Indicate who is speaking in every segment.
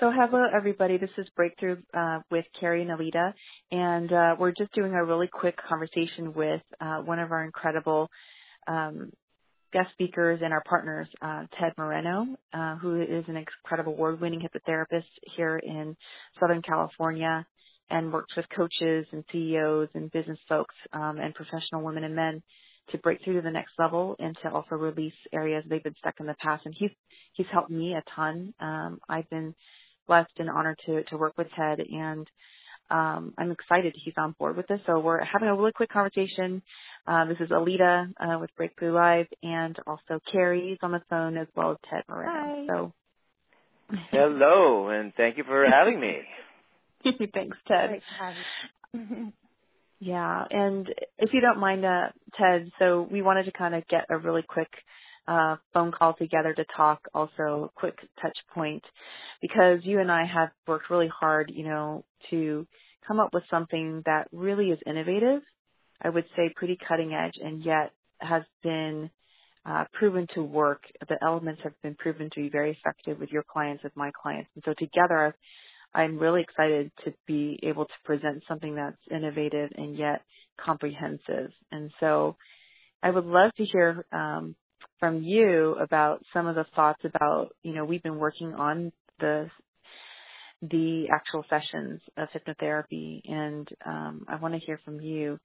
Speaker 1: So hello everybody, this is Breakthrough uh, with Carrie and Elida, and uh, we're just doing a really quick conversation with uh, one of our incredible um, guest speakers and our partners, uh, Ted Moreno, uh, who is an incredible award-winning hypnotherapist here in Southern California and works with coaches and CEOs and business folks um, and professional women and men to break through to the next level and to also release areas they've been stuck in the past. And he's he's helped me a ton. Um, I've been blessed and honored to to work with Ted, and um, I'm excited he's on board with this. So we're having a really quick conversation. Uh, this is Elida uh, with Breakthrough Live, and also Carrie's on the phone as well as Ted Moreno.
Speaker 2: Hi.
Speaker 1: So.
Speaker 3: Hello, and thank you for having me.
Speaker 1: Thanks, Ted. Yeah, and if you don't mind, uh, Ted, so we wanted to kind of get a really quick uh, phone call together to talk, also quick touch point, because you and I have worked really hard, you know, to come up with something that really is innovative. I would say pretty cutting edge, and yet has been uh, proven to work. The elements have been proven to be very effective with your clients, with my clients, and so together I'm really excited to be able to present something that's innovative and yet comprehensive. And so I would love to hear um, from you about some of the thoughts about, you know, we've been working on the the actual sessions of hypnotherapy and um, I want to hear from you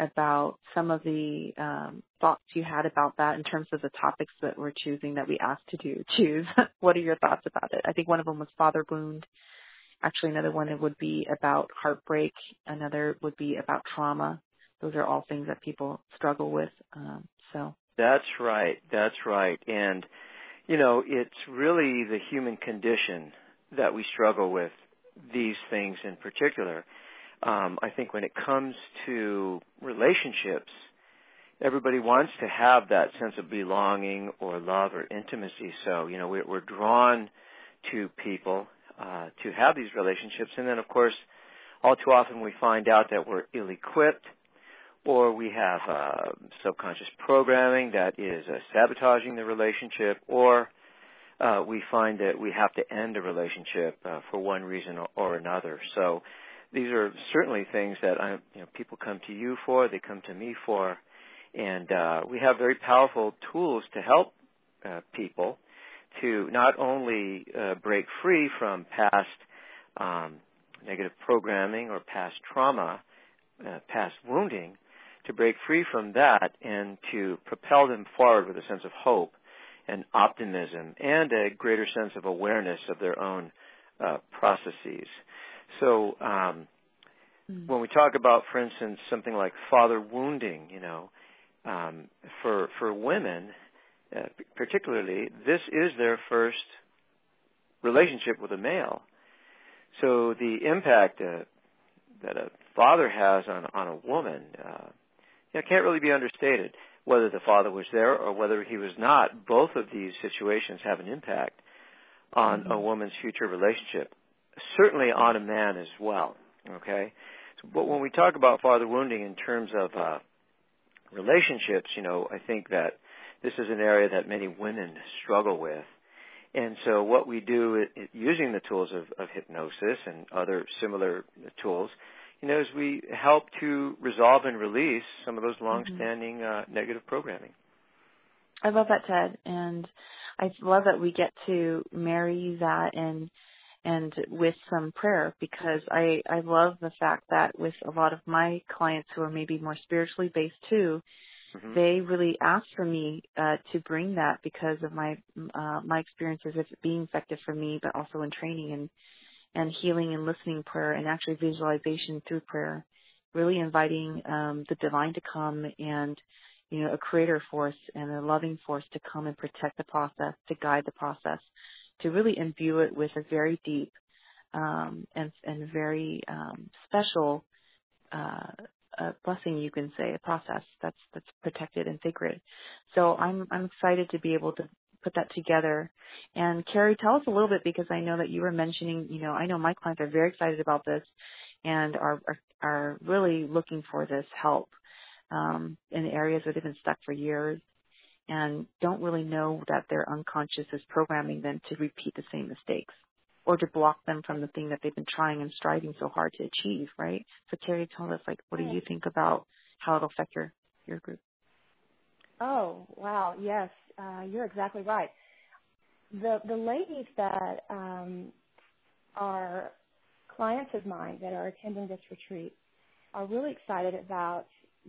Speaker 1: about some of the um, thoughts you had about that in terms of the topics that we're choosing that we asked to do choose. what are your thoughts about it? I think one of them was father wound Actually, another one would be about heartbreak. Another would be about trauma. Those are all things that people struggle with. Um, so
Speaker 3: that's right. That's right. And you know, it's really the human condition that we struggle with these things in particular. Um, I think when it comes to relationships, everybody wants to have that sense of belonging or love or intimacy. So, you know, we're, we're drawn to people uh, to have these relationships. And then, of course, all too often we find out that we're ill-equipped or we have uh, subconscious programming that is uh, sabotaging the relationship or uh, we find that we have to end a relationship uh, for one reason or, or another. So these are certainly things that I, you know, people come to you for, they come to me for, and uh, we have very powerful tools to help uh, people to not only break free from past um, negative programming or past trauma, past wounding, to break free from that and to propel them forward with a sense of hope and optimism and a greater sense of awareness of their own uh, processes. So um, mm. when we talk about, for instance, something like father wounding, you know, um, for for women, uh, particularly, this is their first relationship with a male. So the impact uh, that a father has on on a woman, uh, you know, can't really be understated. Whether the father was there or whether he was not, both of these situations have an impact on mm-hmm. a woman's future relationship. Certainly on a man as well. Okay, so, but when we talk about father wounding in terms of uh, relationships, you know, I think that this is an area that many women struggle with. And so what we do it, it, using the tools of, of hypnosis and other similar tools, you know, as we help to resolve and release some of those mm-hmm. long-standing uh, negative programming.
Speaker 1: I love that, Ted, and I love that we get to marry that and and with some prayer because I I love the fact that with a lot of my clients who are maybe more spiritually based too, mm-hmm. they really ask for me uh, to bring that because of my uh, my experiences of it being effective for me, but also in training and and healing and listening prayer and actually visualization through prayer, really inviting um, the divine to come and you know a creator force and a loving force to come and protect the process, to guide the process, to really imbue it with a very deep um, and and very um, special uh, a blessing, you can say, a process that's that's protected and sacred. So I'm I'm excited to be able to put that together. And Carrie, tell us a little bit because I know that you were mentioning, you know, I know my clients are very excited about this and are are, are really looking for this help um, in areas where they've been stuck for years and don't really know that their unconscious is programming them to repeat the same mistakes. or to block them from the thing that they've been trying and striving so hard to achieve, right? So Carrie, tell us like what do you think about how it'll affect your your group?
Speaker 2: Oh wow, yes, uh, you're exactly right. The the ladies that um, are clients of mine that are attending this retreat are really excited about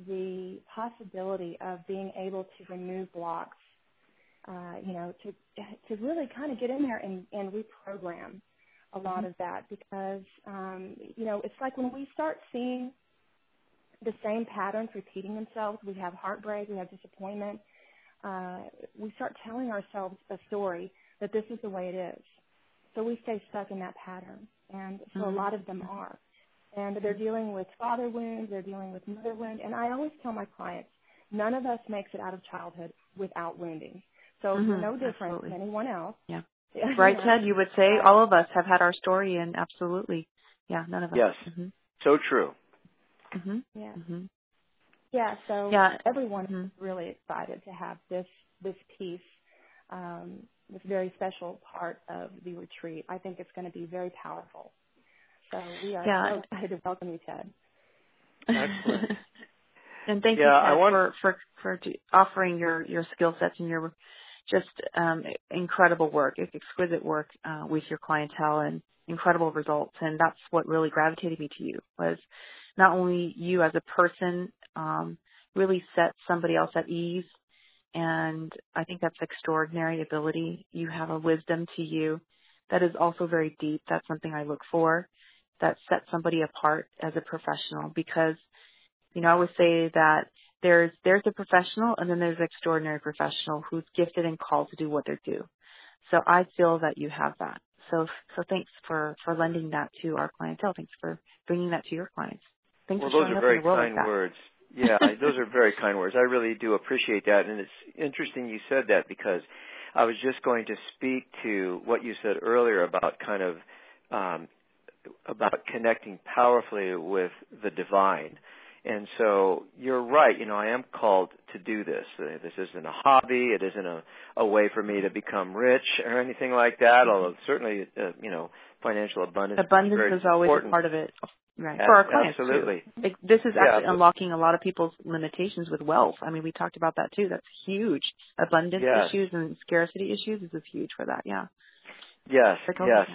Speaker 2: the possibility of being able to remove blocks, uh, you know, to to really kind of get in there and, and reprogram a lot of that because um, you know it's like when we start seeing the same patterns repeating themselves, we have heartbreak, we have disappointment. Uh, we start telling ourselves a story that this is the way it is. So we stay stuck in that pattern, and so mm-hmm. a lot of them are and they're dealing with father wounds, they're dealing with mother wound, and I always tell my clients, none of us makes it out of childhood without wounding. So mm-hmm. no different absolutely. than anyone else.
Speaker 1: Yeah. right, Ted, you would say all of us have had our story and absolutely. Yeah, none of us.
Speaker 3: Yes. Mm-hmm. So true.
Speaker 2: Mhm. Yeah. Mm-hmm. Yeah, so yeah. everyone mm-hmm. is really excited to have this this piece um, this very special part of the retreat. I think it's going to be very powerful. So we are yeah. so excited to welcome you, Ted.
Speaker 3: Excellent.
Speaker 1: and thank yeah, you Ted, want... for, for for offering your your skill sets and your just um, incredible work, exquisite work uh, with your clientele and incredible results. And that's what really gravitated me to you was not only you as a person um, really set somebody else at ease, and I think that's extraordinary ability. You have a wisdom to you that is also very deep. That's something I look for that sets somebody apart as a professional because you know I would say that there's there's a professional and then there's an extraordinary professional who's gifted and called to do what they do. So I feel that you have that. So so thanks for for lending that to our clientele. Thanks for bringing that to your clients. Thanks
Speaker 3: well,
Speaker 1: for
Speaker 3: those are very kind
Speaker 1: like
Speaker 3: words. Yeah, those are very kind words. I really do appreciate that, and it's interesting you said that because I was just going to speak to what you said earlier about kind of um, about connecting powerfully with the divine. And so you're right. You know, I am called to do this. Uh, this isn't a hobby. It isn't a, a way for me to become rich or anything like that. Mm-hmm. Although certainly, uh, you know, financial abundance.
Speaker 1: Abundance
Speaker 3: is,
Speaker 1: is always
Speaker 3: important.
Speaker 1: a part of it, right? For our clients
Speaker 3: absolutely.
Speaker 1: Too. this is actually yeah, unlocking a lot of people's limitations with wealth. I mean, we talked about that too. That's huge. Abundance
Speaker 3: yes.
Speaker 1: issues and scarcity issues. Is huge for that. Yeah.
Speaker 3: Yes. Yes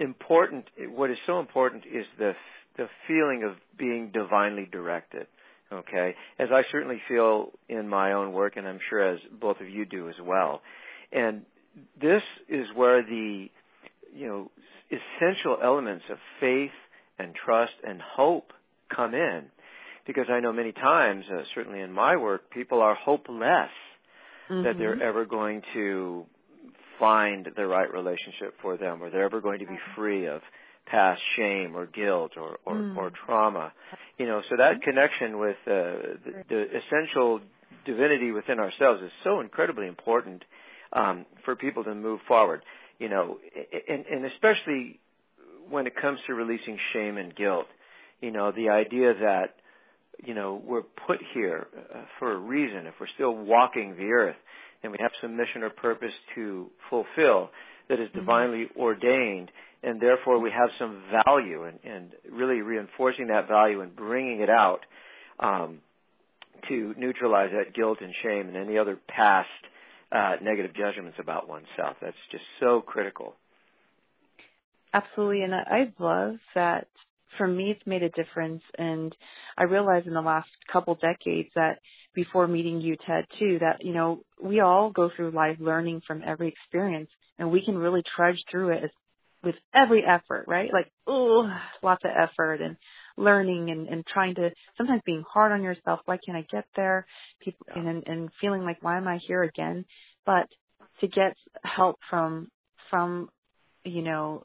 Speaker 3: important what is so important is the the feeling of being divinely directed okay? As i certainly feel in my own work and i'm sure as both of you do as well. And this is where the you know essential elements of faith and trust and hope come in. Because i know many times uh, certainly in my work people are hopeless mm-hmm. that they're ever going to find the right relationship for them or they're ever going to be free of past shame or guilt or, or, mm. or trauma. You know, so that connection with uh, the, the essential divinity within ourselves is so incredibly important um, for people to move forward. You know, and, and especially when it comes to releasing shame and guilt. You know, the idea that you know we're put here uh, for a reason. If we're still walking the earth, and we have some mission or purpose to fulfill that is mm-hmm. divinely mm-hmm. ordained, and therefore we have some value, and, and really reinforcing that value and bringing it out um, to neutralize that guilt and shame and any other past uh, negative judgments about oneself. That's just so critical.
Speaker 1: Absolutely, and I love that for me it's made a difference and I realized in the last couple decades that before meeting you Ted too that you know we all go through life learning from every experience and we can really trudge through it with every effort right like oh lots of effort and learning and, and trying to sometimes being hard on yourself why can't I get there people yeah. and and feeling like why am I here again but to get help from from you know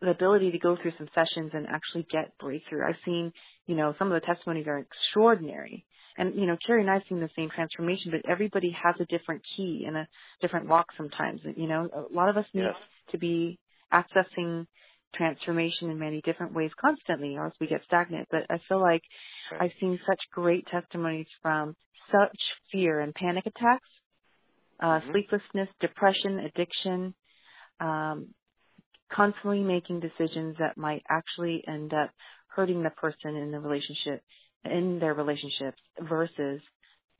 Speaker 1: the ability to go through some sessions and actually get breakthrough. I've seen, you know, some of the testimonies are extraordinary. And, you know, Carrie and I've seen the same transformation, but everybody has a different key and a different walk sometimes. You know, a lot of us need
Speaker 3: yes.
Speaker 1: to be accessing transformation in many different ways constantly or else we get stagnant. But I feel like. I've seen such great testimonies from such fear and panic attacks, uh, mm-hmm. sleeplessness, depression, addiction, um, constantly making decisions that might actually end up hurting the person in the relationship, in their relationships, versus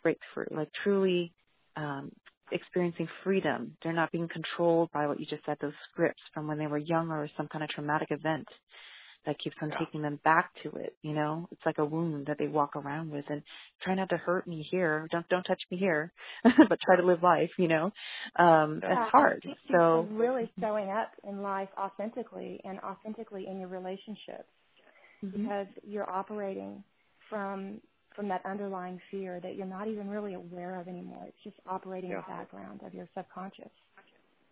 Speaker 1: breakthrough, like truly um, experiencing freedom. They're not being controlled by what you just said, those scripts from when they were young or some kind of traumatic event that keeps on yeah. taking them back to it. You know, it's like a wound that they walk around with, and try not to hurt me here. Don't don't touch me here, but try to live life. You know, um, yeah, it's hard. So
Speaker 2: really showing up in life authentically and authentically in your relationships mm-hmm. because you're operating from from that underlying fear that you're not even really aware of anymore. It's just operating yeah. in the background of your subconscious.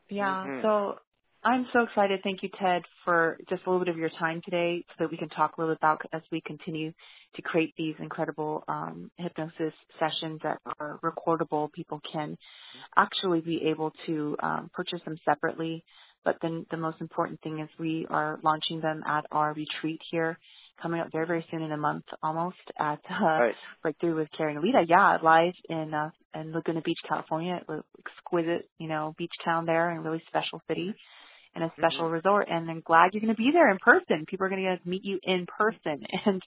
Speaker 1: Yeah. Mm-hmm. So I'm so excited. Thank you, Ted, for just a little bit of your time today so that we can talk a little bit about as we continue to create these incredible um, hypnosis sessions that are recordable. People can actually be able to um, purchase them separately. But then the most important thing is we are launching them at our retreat here coming up very, very soon in a month almost at uh, right. Breakthrough with Carrie and Elida. Yeah, live in uh, in Laguna Beach, California. Exquisite, you know, beach town there and really special city in a special mm-hmm. resort and I'm glad you're going to be there in person. People are going to meet you in person and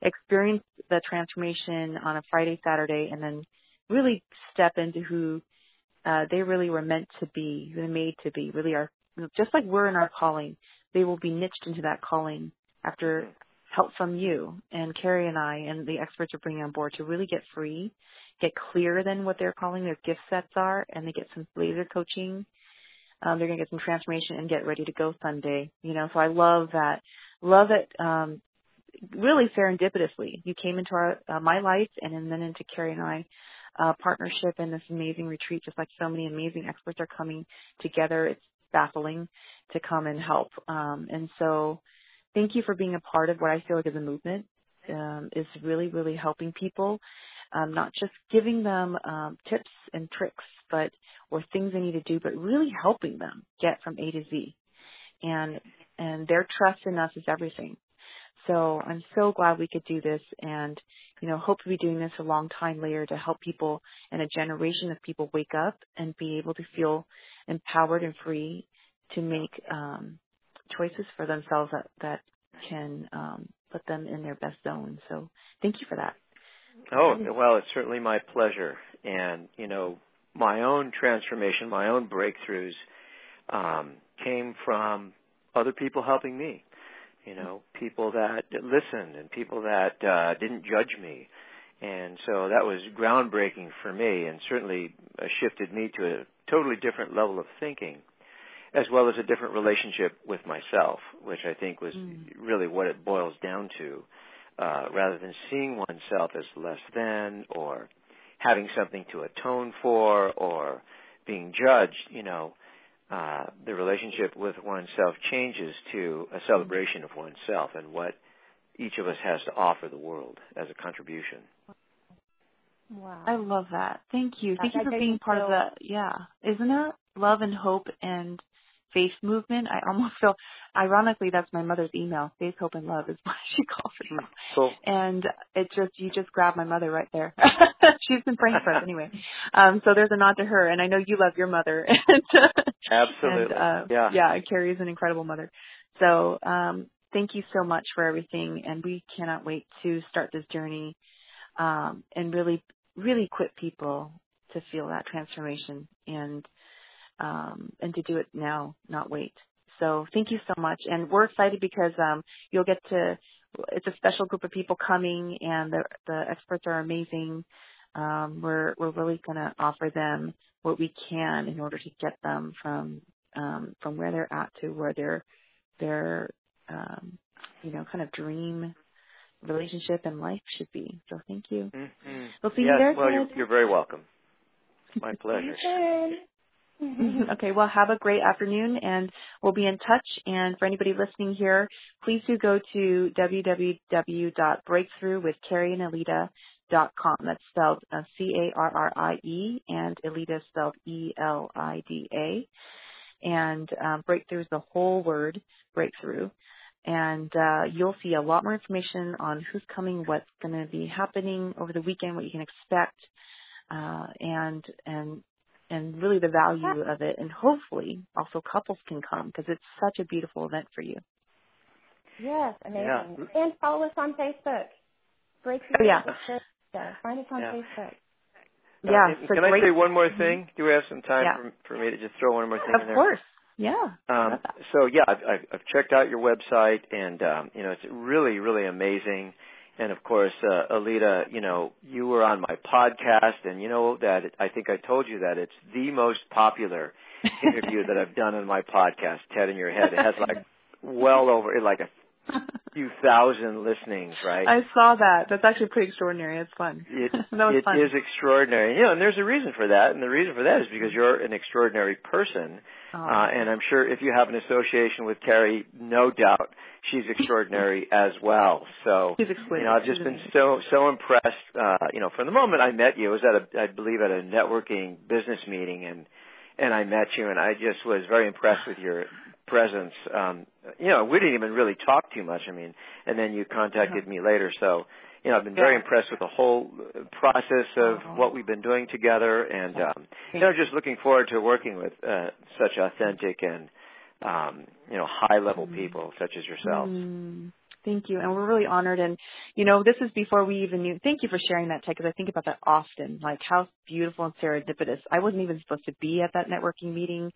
Speaker 1: experience the transformation on a Friday, Saturday, and then really step into who uh, they really were meant to be, who they made to be, really are, just like we're in our calling, they will be niched into that calling after help from you and Carrie and I and the experts are bringing on board to really get free, get clearer than what they're calling their gift sets are, and they get some laser coaching um, they're going to get some transformation and get ready to go Sunday. You know, so I love that. Love it. Um, really serendipitously, you came into our uh, my life and then into Carrie and I uh, partnership and this amazing retreat. Just like so many amazing experts are coming together, it's baffling to come and help. Um, and so, thank you for being a part of what I feel like is a movement. Um, is really, really helping people, um, not just giving them um, tips and tricks but or things they need to do, but really helping them get from A to Z. And and their trust in us is everything. So I'm so glad we could do this and, you know, hope to be doing this a long time later to help people and a generation of people wake up and be able to feel empowered and free to make um, choices for themselves that, that can um, put them in their best zone. So thank you for that.
Speaker 3: Oh, well, it's certainly my pleasure. And, you know, my own transformation, my own breakthroughs um, came from other people helping me. You know, people that listened and people that uh, didn't judge me. And so that was groundbreaking for me and certainly uh, shifted me to a totally different level of thinking as well as a different relationship with myself, which I think was mm. really what it boils down to, uh, rather than seeing oneself as less than or having something to atone for or being judged, you know, uh, the relationship with oneself changes to a celebration of oneself and what each of us has to offer the world as a contribution.
Speaker 1: Wow. I love that. Thank you. Thank you for being part of that. yeah. Isn't it? Love and hope and faith movement. I almost feel, ironically, that's my mother's email. Faith, hope, and love is what she calls it. Cool. And it just, you just grabbed my mother right there. She's been praying for us anyway. Um, so there's a nod to her. And I know you love your mother.
Speaker 3: Absolutely.
Speaker 1: And, uh,
Speaker 3: yeah.
Speaker 1: Yeah. Carrie is an incredible mother. So, um, thank you so much for everything. And we cannot wait to start this journey, um, and really, really equip people to feel that transformation and um, and to do it now, not wait. So thank you so much, and we're excited because um, you'll get to. It's a special group of people coming, and the the experts are amazing. Um, we're we're really going to offer them what we can in order to get them from um, from where they're at to where their their um, you know kind of dream relationship and life should be. So thank you.
Speaker 3: Mm-hmm.
Speaker 1: We'll see
Speaker 3: yes,
Speaker 1: you there.
Speaker 3: Well, you're, you're, very welcome. My pleasure.
Speaker 1: Okay, well, have a great afternoon, and we'll be in touch. And for anybody listening here, please do go to www.breakthroughwithcarrieandelida.com. That's spelled uh, C-A-R-R-I-E, and Elida spelled E-L-I-D-A. And um, breakthrough is the whole word, breakthrough. And uh, you'll see a lot more information on who's coming, what's going to be happening over the weekend, what you can expect, uh, and and and really the value of it. And hopefully also couples can come because it's such a beautiful event for you.
Speaker 2: Yes, amazing. Yeah. And follow us on Facebook. Breakthrough.
Speaker 1: Oh, yeah.
Speaker 2: Find us on yeah. Facebook.
Speaker 1: Uh, yeah.
Speaker 3: Can I say one more thing? Do we have some time yeah. for, for me to just throw one more thing
Speaker 1: of
Speaker 3: in there?
Speaker 1: Of course. Yeah.
Speaker 3: Um, so yeah, I've, I've checked out your website, and um, you know it's really, really amazing. And of course, uh, Elida, you know, you were on my podcast, and you know that I think I told you that it's the most popular interview that I've done on my podcast, Ted in Your Head. It has like well over like a few thousand listenings, right?
Speaker 1: I saw that. That's actually pretty extraordinary. It's fun.
Speaker 3: It,
Speaker 1: that was
Speaker 3: it
Speaker 1: fun.
Speaker 3: is extraordinary. You know, and there's a reason for that, and the reason for that is because you're an extraordinary person.
Speaker 1: Oh.
Speaker 3: Uh, and I'm sure if you have an association with Carrie, no doubt she's extraordinary as well. So,
Speaker 1: she's
Speaker 3: you know, I've just been so so impressed. Uh, you know, from the moment I met you, it was at a, I believe, at a networking business meeting, and and I met you, and I just was very impressed with your presence. Um, you know, we didn't even really talk too much. I mean, and then you contacted me later, so you know, I've been very impressed with the whole process of what we've been doing together, and um, you know, just looking forward to working with uh, such authentic and um, you know, high level people such as yourself.
Speaker 1: Mm, thank you, and we're really honored. And you know, this is before we even knew. Thank you for sharing that, Ted, because I think about that often. Like how beautiful and serendipitous. I wasn't even supposed to be at that networking meeting,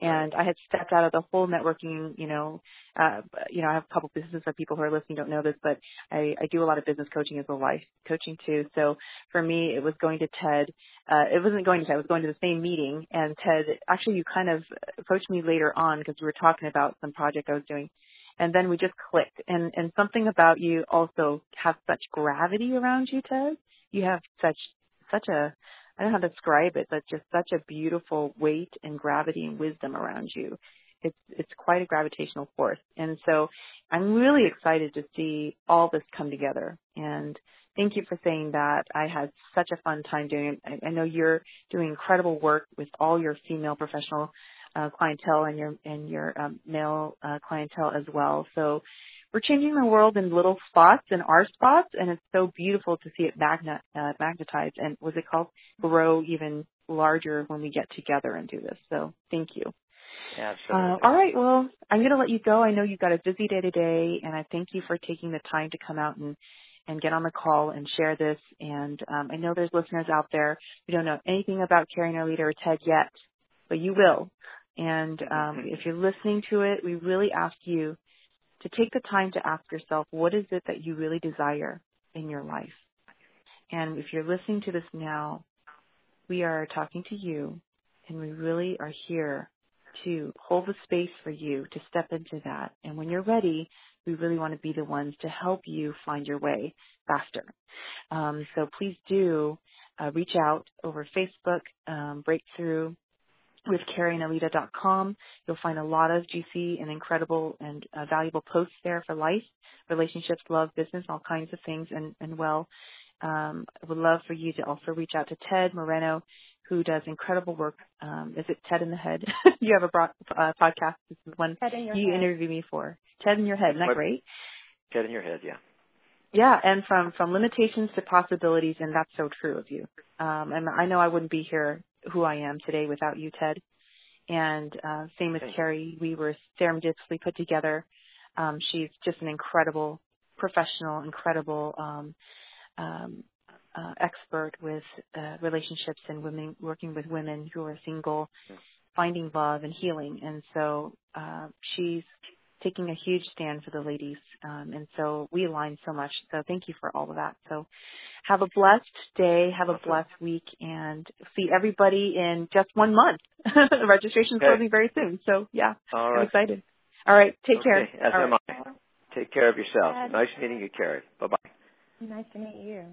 Speaker 1: and I had stepped out of the whole networking. You know, uh, you know, I have a couple businesses that people who are listening don't know this, but I, I do a lot of business coaching as well life coaching too. So for me, it was going to Ted. Uh, it wasn't going to Ted. It was going to the same meeting, and Ted. Actually, you kind of approached me later on because we were talking about some project I was doing and then we just clicked. And and something about you also has such gravity around you ted. You have such such a i don't know how to describe it but just such a beautiful weight and gravity and wisdom around you. It's it's quite a gravitational force. And so i'm really excited to see all this come together. And thank you for saying that. I had such a fun time doing it. I, I know you're doing incredible work with all your female professional clientele and your and your um, male uh, clientele as well. So we're changing the world in little spots in our spots, and it's so beautiful to see it magnet uh, magnetized and was it called grow even larger when we get together and do this. So thank you.
Speaker 3: Absolutely.
Speaker 1: Uh, all right. Well, I'm going to let you go. I know you've got a busy day today, and I thank you for taking the time to come out and and get on the call and share this. And um, I know there's listeners out there who don't know anything about Carrie Nolita or Ted yet, but you will. And um, if you're listening to it, we really ask you to take the time to ask yourself, what is it that you really desire in your life? And if you're listening to this now, we are talking to you, and we really are here to hold the space for you to step into that. And when you're ready, we really want to be the ones to help you find your way faster. Um, so please do uh, reach out over Facebook, um, Breakthrough with CarrieandElida.com. You'll find a lot of juicy and incredible and uh, valuable posts there for life, relationships, love, business, all kinds of things. And, and well, um, I would love for you to also reach out to Ted Moreno, who does incredible work. Um, is it Ted in the Head? you have a broad, uh, podcast. This is one you
Speaker 2: head.
Speaker 1: interviewed me for. Ted in Your Head. Isn't that great?
Speaker 3: Ted in Your Head, yeah.
Speaker 1: Yeah, and from from limitations to possibilities, and that's so true of you. Um, and I know I wouldn't be here who I am today without you, Ted. And uh, same with Carrie, we were serendipitously put together. Um, she's just an incredible professional, incredible um, um, uh, expert with uh, relationships and women, working with women who are single, finding love and healing. And so uh, she's taking a huge stand for the ladies. Um, and so we align so much. So thank you for all of that. So have a blessed day. Have a blessed week and see everybody in just one month. Registration's
Speaker 3: Okay.
Speaker 1: closing very soon. So yeah,
Speaker 3: All
Speaker 1: I'm excited. All right. Take
Speaker 3: Okay,
Speaker 1: care.
Speaker 3: As
Speaker 1: All
Speaker 3: am
Speaker 1: right.
Speaker 3: I. Take care of yourself.
Speaker 2: Ted.
Speaker 3: Nice meeting you, Carrie. Bye bye.
Speaker 2: Nice to meet you.